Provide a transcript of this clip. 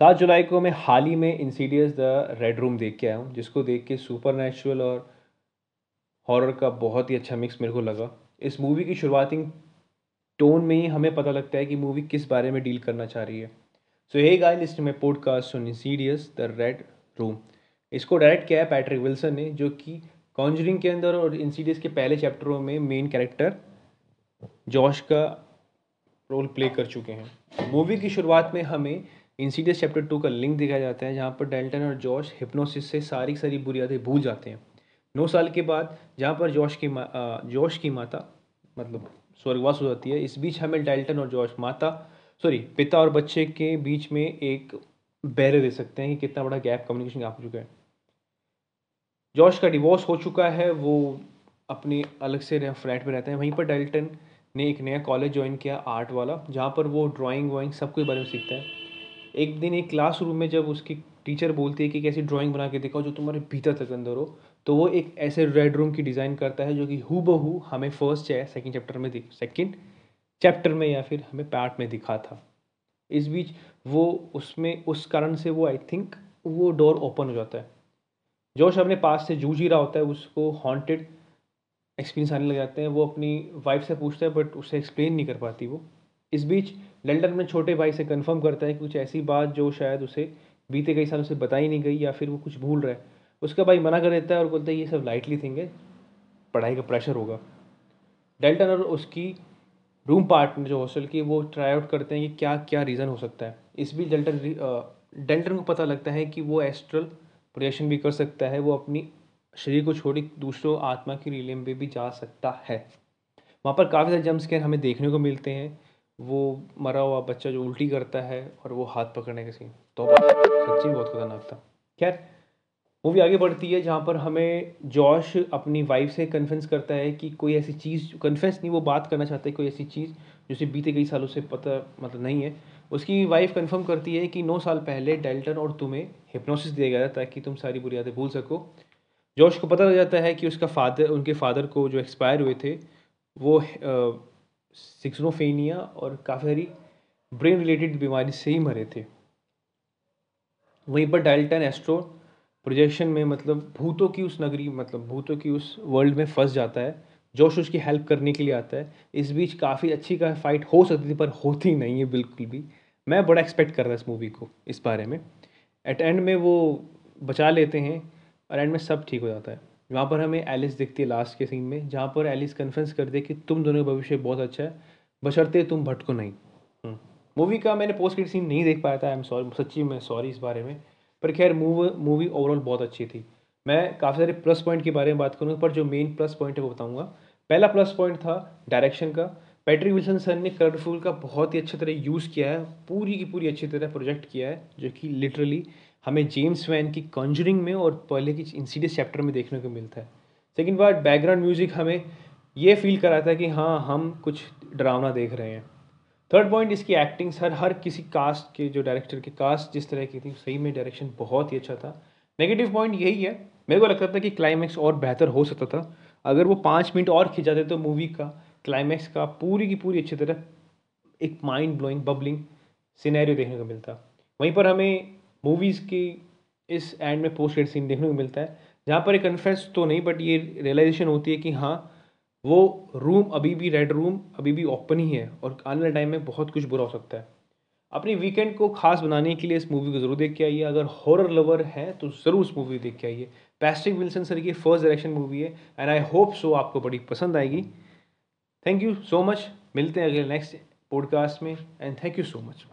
सात जुलाई को मैं हाल ही में इंसीडियस द रेड रूम देख के आया हूँ, जिसको देख के सुपर नेचुरल और हॉरर का बहुत ही अच्छा मिक्स मेरे को लगा। इस मूवी की शुरुआती टोन में ही हमें पता लगता है कि मूवी किस बारे में डील करना चाह रही है। सो हे गाइस लिस्ट में podcast on Insidious the red room इसको डायरेक्ट किया है पैट्रिक विल्सन ने, जो कि कॉन्जरिंग के अंदर और इंसीडियस के पहले चैप्टरों में मेन कैरेक्टर जॉश का रोल प्ले कर चुके हैं। मूवी की शुरुआत में हमें इंसीडियस चैप्टर टू का लिंक दिखाया जाता है, जहाँ पर डेल्टन और जॉश हिप्नोसिस से सारी सारी बुरी बुनियादें भूल जाते हैं। नौ साल के बाद, जहाँ पर जॉश की जॉश की माता मतलब स्वर्गवास हो जाती है, इस बीच हमें डेल्टन और जॉश माता सॉरी पिता और बच्चे के बीच में एक बैर दे सकते हैं कि कितना बड़ा गैप कम्युनिकेशन गैप हो चुका है। जॉश का डिवोर्स हो चुका है, वो अपने अलग से फ्लैट में रहते हैं। वहीं पर डेल्टन ने एक नया कॉलेज ज्वाइन किया आर्ट वाला, जहाँ पर वो ड्राइंग वाइंग सब कुछ बारे में सीखता है। एक दिन एक क्लास रूम में जब उसकी टीचर बोलती है कि कैसी ड्राइंग बना के दिखाओ जो तुम्हारे भीतर तक अंदर हो तो वो एक ऐसे रेड रूम की डिज़ाइन करता है जो कि हु बहू हमें फ़र्स्ट या सेकेंड चैप्टर में सेकेंड चैप्टर में या फिर हमें पार्ट में दिखा था इस बीच वो उसमें, उस कारण से वो आई थिंक वो डोर ओपन हो जाता है। जोश अपने पास से जूझ ही रहा होता है, उसको हॉन्टेड एक्सपीरियंस आने लग जाते हैं। वो अपनी वाइफ से पूछता है बट उसे एक्सप्लेन नहीं कर पाती वो। इस बीच लंडन में छोटे भाई से कंफर्म करता है कि कुछ ऐसी बात जो शायद उसे बीते कई सालों से बताई नहीं गई या फिर वो कुछ भूल रहा है। उसका भाई मना कर देता है और बोलता है, ये सब लाइटली थिंग है, पढ़ाई का प्रेशर होगा। डेल्टन और उसकी रूम पार्टनर जो हॉस्टल की वो ट्राई आउट करते हैं कि क्या क्या रीज़न हो सकता है। इस बीच डेल्टन डेल्टन को पता लगता है कि वो एस्ट्रल प्रोजेक्शन भी कर सकता है, वो अपनी शरीर को छोड़ी दूसरों आत्मा की रिलेम में भी जा सकता है। वहाँ पर काफ़ी सारे जम्प स्केयर हमें देखने को मिलते हैं। वो मरा हुआ बच्चा जो उल्टी करता है और वो हाथ पकड़ने का सीन तो सच्ची बहुत खतरनाक था। खैर मूवी आगे बढ़ती है, जहाँ पर हमें जॉश अपनी वाइफ से कन्फेंस करता है कि कोई ऐसी चीज़ कन्फेंस नहीं, वो बात करना चाहते कोई ऐसी चीज़ जो बीते कई सालों से पता मतलब नहीं है। उसकी वाइफ कंफर्म करती है कि नौ साल पहले डेल्टन और तुम्हें हिप्नोसिस दिया गया था ताकि तुम सारी बुरी यादें भूल सको। जॉश को पता लग जाता है कि उसका फादर उनके फादर को जो एक्सपायर हुए थे, वो सिक्सनोफेनिया और काफ़ी सारी ब्रेन रिलेटेड बीमारी से ही मरे थे। वहीं पर डेल्टन एस्ट्रो प्रोजेक्शन में मतलब भूतों की उस नगरी मतलब भूतों की उस वर्ल्ड में फंस जाता है, जोश उसकी हेल्प करने के लिए आता है। इस बीच काफ़ी अच्छी का फाइट हो सकती थी, पर होती नहीं है बिल्कुल भी। मैं बड़ा एक्सपेक्ट कर रहा इस मूवी को, इस बारे में। एट एंड में वो बचा लेते हैं और एंड में सब ठीक हो जाता है। वहाँ पर हमें एलिस दिखती है लास्ट के सीन में जहाँ पर एलिस कन्फ्रेंस कर दे कि तुम दोनों का भविष्य बहुत अच्छा है बशरते तुम भटको नहीं। मूवी हम्म। का मैंने पोस्ट क्रेडिट सीन नहीं देख पाया था आई एम सॉरी सच्ची मैं सॉरी इस बारे में पर खैर मूव मूवी ओवरऑल बहुत अच्छी थी। मैं काफ़ी सारे प्लस पॉइंट के बारे में बात करूँगा पर जो मेन प्लस पॉइंट है वो बताऊँगा। पहला प्लस पॉइंट था डायरेक्शन का पैट्रिक विल्सन सर ने कलरफुल का बहुत ही अच्छी तरह यूज़ किया है, पूरी की पूरी अच्छी तरह प्रोजेक्ट किया है, जो कि लिटरली हमें जेम्स वैन की कॉन्जरिंग में और पहले की इंसीडियस चैप्टर में देखने को मिलता है। सेकेंड बार बैकग्राउंड म्यूज़िक हमें ये फील कराता है कि हाँ हम कुछ डरावना देख रहे हैं। थर्ड पॉइंट इसकी एक्टिंग हर हर किसी कास्ट के, जो डायरेक्टर के कास्ट जिस तरह की थी, सही में डायरेक्शन बहुत ही अच्छा था। नेगेटिव पॉइंट यही है, मेरे को लगता था कि क्लाइमैक्स और बेहतर हो सकता था। अगर वो पाँच मिनट और खिंचाते तो मूवी का क्लाइमैक्स का पूरी की पूरी अच्छी तरह एक माइंड ब्लोइंग बबलिंग सिनेरियो देखने को मिलता। वहीं पर हमें मूवीज़ की इस एंड में पोस्ट सीन देखने को मिलता है, जहाँ पर एक कन्फेंस तो नहीं बट ये रियलाइजेशन होती है कि हाँ वो रूम अभी भी रेड रूम अभी भी ओपन ही है और आने वाले टाइम में बहुत कुछ बुरा हो सकता है। अपनी वीकेंड को खास बनाने के लिए इस मूवी को ज़रूर देख के आइए। अगर हॉरर लवर है तो ज़रूर उस मूवी देख के आइए। पैस्टिक विल्सन सर की फ़र्स्ट डायरेक्शन मूवी है एंड आई होप सो आपको बड़ी पसंद आएगी। थैंक यू सो मच मिलते हैं अगले नेक्स्ट पॉडकास्ट में and thank you so much